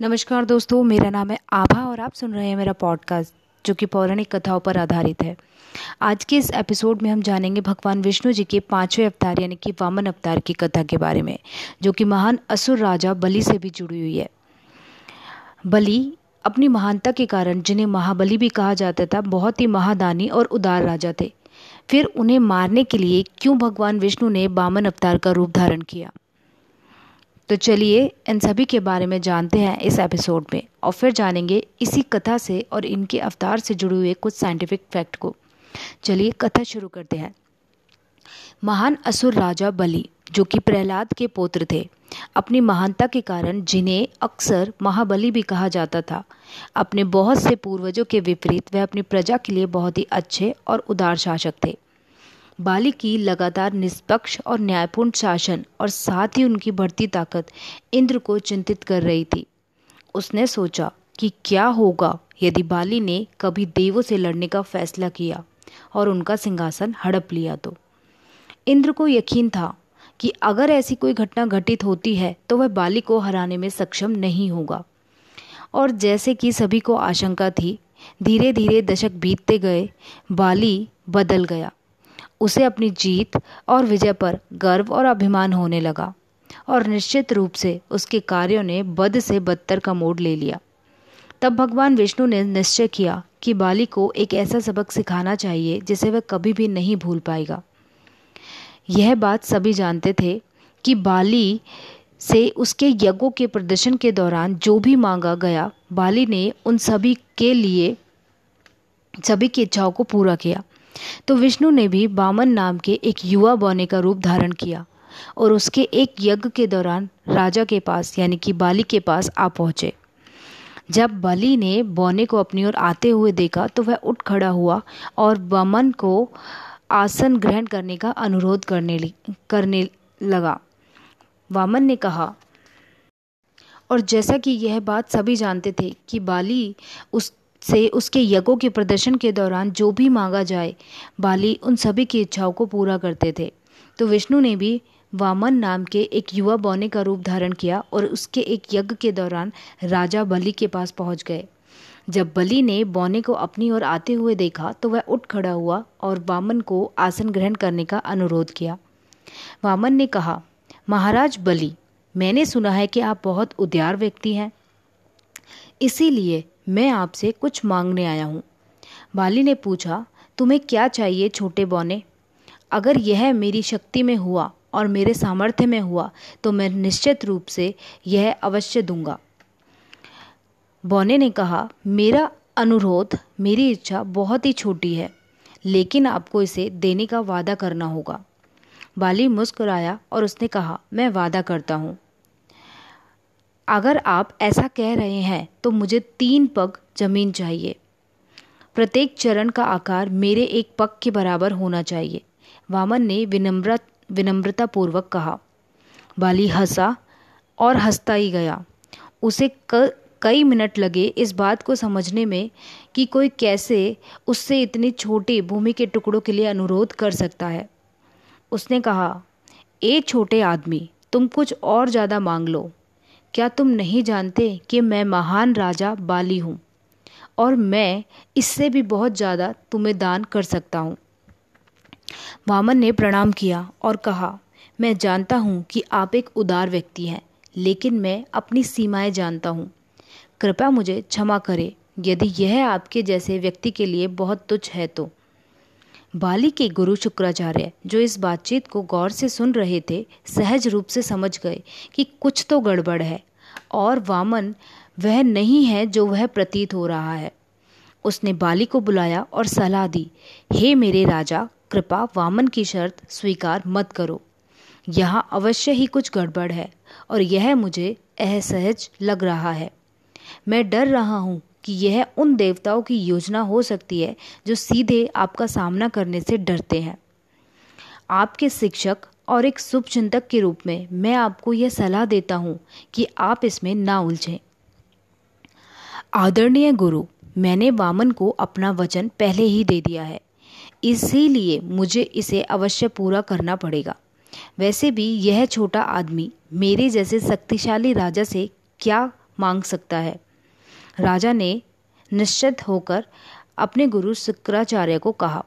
नमस्कार दोस्तों, मेरा नाम है आभा और आप सुन रहे हैं मेरा पॉडकास्ट जो कि पौराणिक कथाओं पर आधारित है। आज के इस एपिसोड में हम जानेंगे भगवान विष्णु जी के पाँचवें अवतार, यानी कि वामन अवतार की कथा के बारे में, जो कि महान असुर राजा बलि से भी जुड़ी हुई है। बलि अपनी महानता के कारण, जिन्हें महाबली भी कहा जाता था, बहुत ही महादानी और उदार राजा थे। फिर उन्हें मारने के लिए क्यों भगवान विष्णु ने बामन अवतार का रूप धारण किया? तो चलिए इन सभी के बारे में जानते हैं इस एपिसोड में, और फिर जानेंगे इसी कथा से और इनके अवतार से जुड़े हुए कुछ साइंटिफिक फैक्ट को। चलिए कथा शुरू करते हैं। महान असुर राजा बलि, जो कि प्रहलाद के पुत्र थे, अपनी महानता के कारण जिन्हें अक्सर महाबली भी कहा जाता था, अपने बहुत से पूर्वजों के विपरीत वह अपनी प्रजा के लिए बहुत ही अच्छे और उदार शासक थे। बाली की लगातार निष्पक्ष और न्यायपूर्ण शासन और साथ ही उनकी बढ़ती ताकत इंद्र को चिंतित कर रही थी। उसने सोचा कि क्या होगा यदि बाली ने कभी देवों से लड़ने का फैसला किया और उनका सिंहासन हड़प लिया तो। इंद्र को यकीन था कि अगर ऐसी कोई घटना घटित होती है तो वह बाली को हराने में सक्षम नहीं होगा। और जैसे कि सभी को आशंका थी धीरे धीरे दशक बीतते गए, बाली बदल गया। उसे अपनी जीत और विजय पर गर्व और अभिमान होने लगा और निश्चित रूप से उसके कार्यों ने बद से बदतर का मोड़ ले लिया। तब भगवान विष्णु ने निश्चय किया कि बाली को एक ऐसा सबक सिखाना चाहिए जिसे वह कभी भी नहीं भूल पाएगा। यह बात सभी जानते थे कि बाली से उसके यज्ञों के प्रदर्शन के दौरान जो भी मांगा गया, बाली ने उन सभी के लिए, सभी की इच्छाओं को पूरा किया। तो विष्णु ने भी बामन नाम के एक युवा बौने का रूप धारण किया और उसके एक यज्ञ के दौरान राजा के पास, यानी कि बाली के पास आ पहुँचे। जब बलि ने बौने को अपनी ओर आते हुए देखा तो वह उठ खड़ा हुआ और बमन को आसन ग्रहण करने का अनुरोध करने करने लगा। वामन ने कहा, और जैसा कि यह बात सभी जानते थे कि बाली उस से उसके यज्ञों के प्रदर्शन के दौरान जो भी मांगा जाए, बाली उन सभी की इच्छाओं को पूरा करते थे। तो विष्णु ने भी वामन नाम के एक युवा बौने का रूप धारण किया और उसके एक यज्ञ के दौरान राजा बलि के पास पहुँच गए। जब बलि ने बौने को अपनी ओर आते हुए देखा तो वह उठ खड़ा हुआ और वामन को आसन ग्रहण करने का अनुरोध किया। वामन ने कहा, महाराज बलि, मैंने सुना है कि आप बहुत उद्यार व्यक्ति हैं। इसीलिए मैं आपसे कुछ मांगने आया हूँ। बाली ने पूछा, तुम्हें क्या चाहिए छोटे बौने? अगर यह मेरी शक्ति में हुआ और मेरे सामर्थ्य में हुआ तो मैं निश्चित रूप से यह अवश्य दूँगा। बौने ने कहा, मेरा अनुरोध, मेरी इच्छा बहुत ही छोटी है, लेकिन आपको इसे देने का वादा करना होगा। बाली मुस्कुराया और उसने कहा, मैं वादा करता हूँ। अगर आप ऐसा कह रहे हैं तो मुझे तीन पग ज़मीन चाहिए। प्रत्येक चरण का आकार मेरे एक पग के बराबर होना चाहिए वामन ने विनम्र विनम्रतापूर्वक कहा। बाली हंसा और हंसता ही गया। उसे क, कई मिनट लगे इस बात को समझने में कि कोई कैसे उससे इतनी छोटी भूमि के टुकड़ों के लिए अनुरोध कर सकता है। उसने कहा ए छोटे आदमी तुम कुछ और ज़्यादा मांग लो। क्या तुम नहीं जानते कि मैं महान राजा बाली हूँ? और मैं इससे भी बहुत ज़्यादा तुम्हें दान कर सकता हूँ। वामन ने प्रणाम किया और कहा, मैं जानता हूँ कि आप एक उदार व्यक्ति हैं, लेकिन मैं अपनी सीमाएँ जानता हूँ। कृपया मुझे क्षमा करें, यदि यह आपके जैसे व्यक्ति के लिए बहुत तुच्छ है तो। बाली के गुरु शुक्राचार्य, जो इस बातचीत को गौर से सुन रहे थे, सहज रूप से समझ गए कि कुछ तो गड़बड़ है, और वामन वह नहीं है जो वह प्रतीत हो रहा है। उसने बाली को बुलाया और सलाह दी, हे मेरे राजा, कृपा वामन की शर्त स्वीकार मत करो। यहाँ अवश्य ही कुछ गड़बड़ है, और यह मुझे असहज लग रहा है। मैं डर रहा हूँ कि यह उन देवताओं की योजना हो सकती है जो सीधे आपका सामना करने से डरते हैं। आपके शिक्षक और एक शुभ चिंतक के रूप में मैं आपको यह सलाह देता हूँ कि आप इसमें ना उलझें। आदरणीय गुरु, मैंने वामन को अपना वचन पहले ही दे दिया है। इसीलिए मुझे इसे अवश्य पूरा करना पड़ेगा। वैसे भी यह छोटा आदमी मेरे जैसे शक्तिशाली राजा से क्या मांग सकता है? राजा ने निश्चित होकर अपने गुरु शुक्राचार्य को कहा।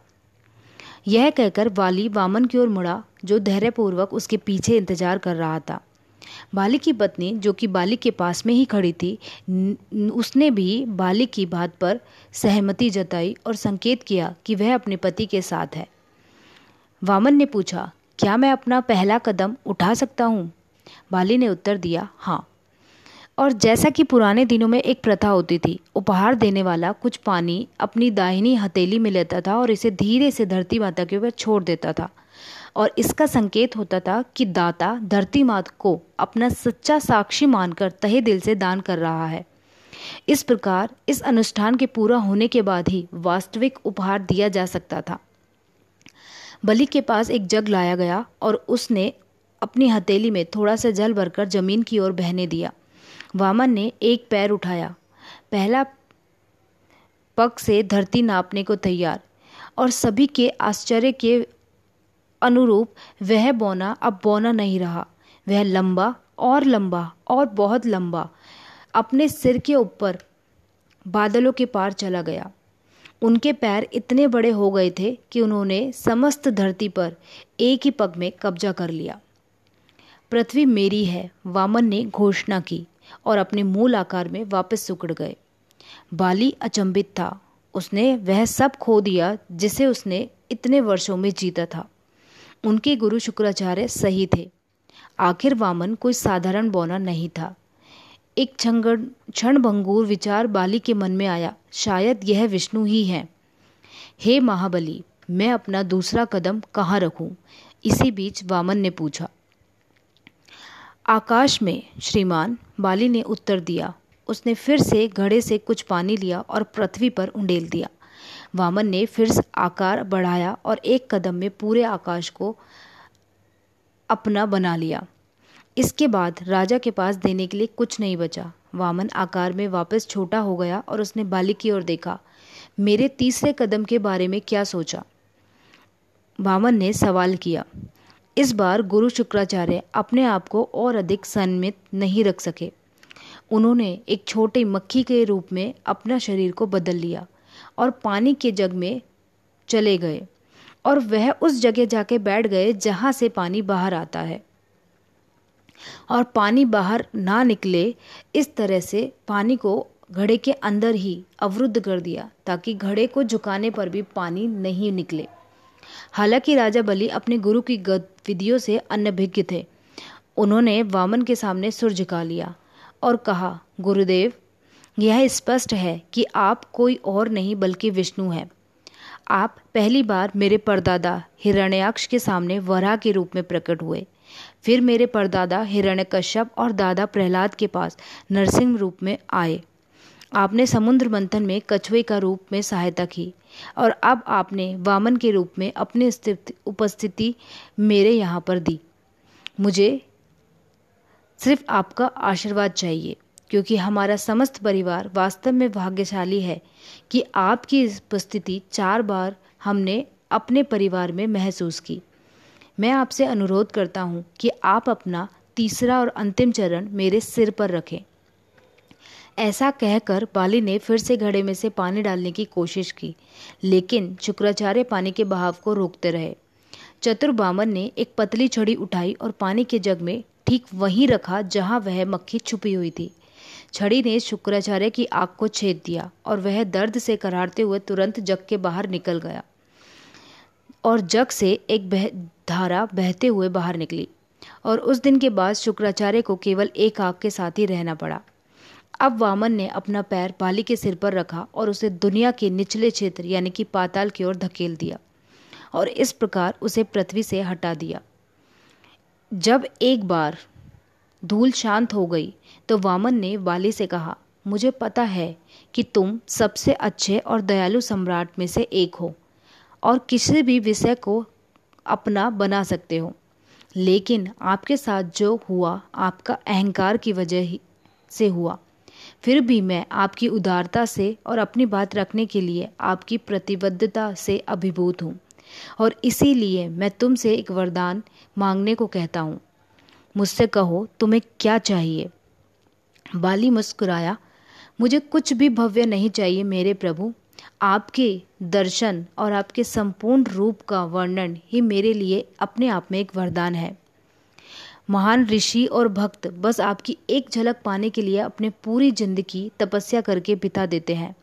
यह कहकर वाली वामन की ओर मुड़ा, जो धैर्यपूर्वक उसके पीछे इंतज़ार कर रहा था। बाली की पत्नी, जो कि बाली के पास में ही खड़ी थी उसने भी बाली की बात पर सहमति जताई और संकेत किया कि वह अपने पति के साथ है। वामन ने पूछा, क्या मैं अपना पहला कदम उठा सकता हूँ? बाली ने उत्तर दिया हाँ। और जैसा कि पुराने दिनों में एक प्रथा होती थी, उपहार देने वाला कुछ पानी अपनी दाहिनी हथेली में लेता था और इसे धीरे से धरती माता के ऊपर छोड़ देता था। और इसका संकेत होता था कि दाता धरती माता को अपना सच्चा साक्षी मानकर तहे दिल से दान कर रहा है। इस प्रकार इस अनुष्ठान के पूरा होने के बाद ही वास्तविक उपहार दिया जा सकता था। बलि के पास एक जग लाया गया और उसने अपनी हथेली में थोड़ा सा जल भरकर ज़मीन की ओर बहने दिया। वामन ने एक पैर उठाया। पहला पग से धरती नापने को तैयार और सभी के आश्चर्य के अनुरूप वह बौना अब बौना नहीं रहा। वह लंबा और लंबा और बहुत लंबा अपने सिर के ऊपर बादलों के पार चला गया। उनके पैर इतने बड़े हो गए थे कि उन्होंने समस्त धरती पर एक ही पग में कब्जा कर लिया। पृथ्वी मेरी है, वामन ने घोषणा की। और अपने मूल आकार में वापस सुकड़ गए। बाली अचंभित था। उसने वह सब खो दिया जिसे उसने इतने वर्षों में जीता था। उनके गुरु शुक्राचार्य सही थे। आखिर वामन कोई साधारण बौना नहीं था। एक क्षण भंगूर विचार बाली के मन में आया, शायद यह विष्णु ही है। हे महाबली, मैं अपना दूसरा कदम कहाँ रखूँ? इसी बीच वामन ने पूछा आकाश में श्रीमान बाली ने उत्तर दिया। उसने फिर से घड़े से कुछ पानी लिया और पृथ्वी पर उंडेल दिया। वामन ने फिर आकार बढ़ाया और एक कदम में पूरे आकाश को अपना बना लिया। इसके बाद राजा के पास देने के लिए कुछ नहीं बचा। वामन आकार में वापस छोटा हो गया और उसने बाली की ओर देखा। मेरे तीसरे कदम के बारे में क्या सोचा? वामन ने सवाल किया। इस बार गुरु शुक्राचार्य अपने आप को और अधिक संमित नहीं रख सके। उन्होंने एक छोटे मक्खी के रूप में अपना शरीर को बदल लिया और पानी के जग में चले गए और वह उस जगह जाके बैठ गए जहाँ से पानी बाहर आता है। और पानी बाहर ना निकले, इस तरह से पानी को घड़े के अंदर ही अवरुद्ध कर दिया ताकि घड़े को झुकाने पर भी पानी नहीं निकले। हालाँकि राजा बलि अपने गुरु की गतिविधियों से अनभिज्ञ थे। उन्होंने वामन के सामने सुर झुका लिया और कहा, गुरुदेव, यह स्पष्ट है कि आप कोई और नहीं बल्कि विष्णु हैं। आप पहली बार मेरे परदादा हिरण्याक्ष के सामने वरा के रूप में प्रकट हुए। फिर मेरे परदादा हिरण्यकश्यप और दादा प्रहलाद के पास नरसिंह रूप में आए। आपने समुद्र मंथन में कछुए का रूप में सहायता की और अब आपने वामन के रूप में अपनी उपस्थिति मेरे यहाँ पर दी। मुझे सिर्फ़ आपका आशीर्वाद चाहिए, क्योंकि हमारा समस्त परिवार वास्तव में भाग्यशाली है कि आपकी उपस्थिति चार बार हमने अपने परिवार में महसूस की। मैं आपसे अनुरोध करता हूँ कि आप अपना तीसरा और अंतिम चरण मेरे सिर पर रखें। ऐसा कहकर बाली ने फिर से घड़े में से पानी डालने की कोशिश की, लेकिन शुक्राचार्य पानी के बहाव को रोकते रहे। चतुर बामन ने एक पतली छड़ी उठाई और पानी के जग में ठीक वहीं रखा जहाँ वह मक्खी छुपी हुई थी। छड़ी ने शुक्राचार्य की आग को छेद दिया और वह दर्द से करारते हुए तुरंत जग के बाहर निकल गया और जग से एक बह, धारा बहते हुए बाहर निकली। और उस दिन के बाद शुक्राचार्य को केवल एक आग के साथ ही रहना पड़ा। अब वामन ने अपना पैर बाली के सिर पर रखा और उसे दुनिया के निचले क्षेत्र, यानी कि पाताल की ओर धकेल दिया और इस प्रकार उसे पृथ्वी से हटा दिया। जब एक बार धूल शांत हो गई तो वामन ने वाली से कहा, मुझे पता है कि तुम सबसे अच्छे और दयालु सम्राट में से एक हो और किसी भी विषय को अपना बना सकते हो। लेकिन आपके साथ जो हुआ, आपका अहंकार की वजह ही से हुआ। फिर भी मैं आपकी उदारता से और अपनी बात रखने के लिए आपकी प्रतिबद्धता से अभिभूत हूँ। और इसीलिए मैं तुमसे एक वरदान मांगने को कहता हूँ। मुझसे कहो, तुम्हें क्या चाहिए? बाली मुस्कुराया, मुझे कुछ भी भव्य नहीं चाहिए मेरे प्रभु। आपके दर्शन और आपके संपूर्ण रूप का वर्णन ही मेरे लिए अपने आप में एक वरदान है। महान ऋषि और भक्त बस आपकी एक झलक पाने के लिए अपने पूरी ज़िंदगी तपस्या करके बिता देते हैं।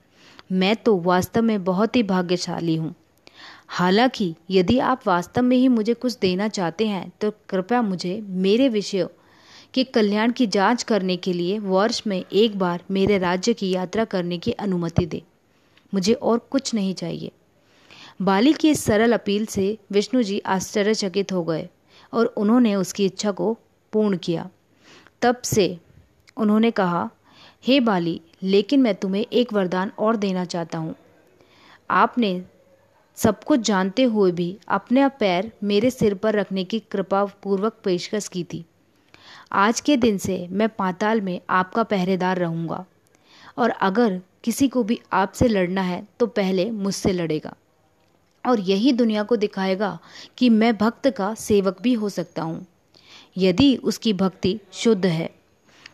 मैं तो वास्तव में बहुत ही भाग्यशाली हूँ। हालाँकि यदि आप वास्तव में ही मुझे कुछ देना चाहते हैं तो कृपया मुझे मेरे विषयों के कल्याण की जाँच करने के लिए वर्ष में एक बार मेरे राज्य की यात्रा करने की अनुमति दे। मुझे और कुछ नहीं चाहिए। बाली की इस सरल अपील से विष्णु जी आश्चर्यचकित हो गए। और उन्होंने उसकी इच्छा को पूर्ण किया। तब से उन्होंने कहा, हे बाली, लेकिन मैं तुम्हें एक वरदान और देना चाहता हूँ। आपने सब कुछ जानते हुए भी अपने पैर मेरे सिर पर रखने की कृपा पूर्वक पेशकश की थी। आज के दिन से मैं पाताल में आपका पहरेदार रहूँगा। और अगर किसी को भी आपसे लड़ना है तो पहले मुझसे लड़ेगा। और यही दुनिया को दिखाएगा कि मैं भक्त का सेवक भी हो सकता हूँ। यदि उसकी भक्ति शुद्ध है,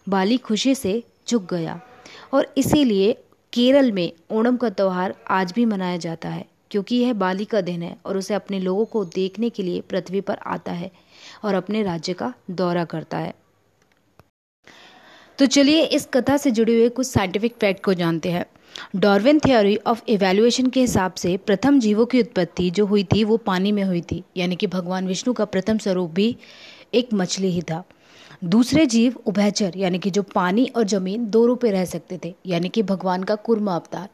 बाली खुशी से झुक गया और इसीलिए केरल में ओणम का त्यौहार आज भी मनाया जाता है, क्योंकि यह बाली का दिन है और उसे अपने लोगों को देखने के लिए पृथ्वी पर आता है और अपने राज्य का दौरा करता है। तो चलिए इस कथा से जुड़े हुए कुछ साइंटिफिक फैक्ट को जानते हैं। डॉर्विन थ्योरी ऑफ़ इवेल्युएशन के हिसाब से प्रथम जीवों की उत्पत्ति जो हुई थी वो पानी में हुई थी, यानी कि भगवान विष्णु का प्रथम स्वरूप भी एक मछली ही था। दूसरे जीव उभयचर, यानी कि जो पानी और ज़मीन दो रूपे रह सकते थे, यानी कि भगवान का कुर्मा अवतार।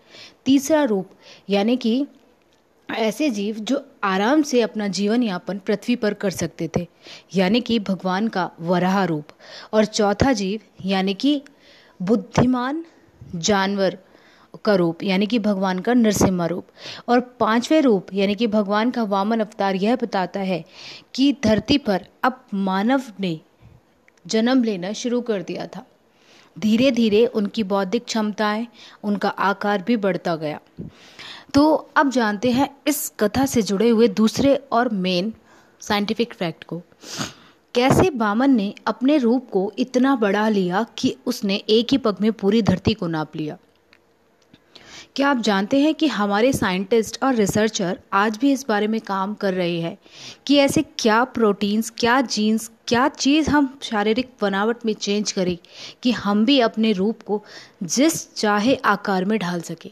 तीसरा रूप, यानी कि ऐसे जीव जो आराम से अपना जीवन यापन पृथ्वी पर कर सकते थे, यानी कि भगवान का वराह रूप। और चौथा जीव, यानी कि बुद्धिमान जानवर का रूप, यानी कि भगवान का नरसिम्हा रूप। और पाँचवें रूप, यानी कि भगवान का वामन अवतार, यह बताता है कि धरती पर अब मानव ने जन्म लेना शुरू कर दिया था। धीरे धीरे उनकी बौद्धिक क्षमताएँ, उनका आकार भी बढ़ता गया। तो अब जानते हैं इस कथा से जुड़े हुए दूसरे और मेन साइंटिफिक फैक्ट को। कैसे बामन ने अपने रूप को इतना बढ़ा लिया कि उसने एक ही पग में पूरी धरती को नाप लिया? क्या आप जानते हैं कि हमारे साइंटिस्ट और रिसर्चर आज भी इस बारे में काम कर रहे हैं कि ऐसे क्या प्रोटीन्स, क्या जीन्स, क्या चीज़ हम शारीरिक बनावट में चेंज करें कि हम भी अपने रूप को जिस चाहे आकार में ढाल सके।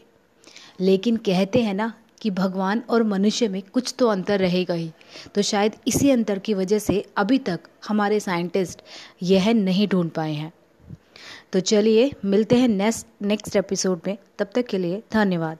लेकिन कहते हैं ना कि भगवान और मनुष्य में कुछ तो अंतर रहेगा ही। तो शायद इसी अंतर की वजह से अभी तक हमारे साइंटिस्ट यह नहीं ढूंढ पाए हैं। तो चलिए मिलते हैं नेक्स्ट नेक्स्ट एपिसोड में। तब तक के लिए धन्यवाद।